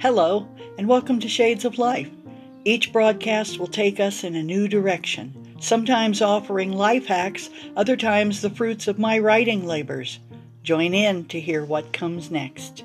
Hello, and welcome to Shades of Life. Each broadcast will take us in a new direction, sometimes offering life hacks, other times the fruits of my writing labors. Join in to hear what comes next.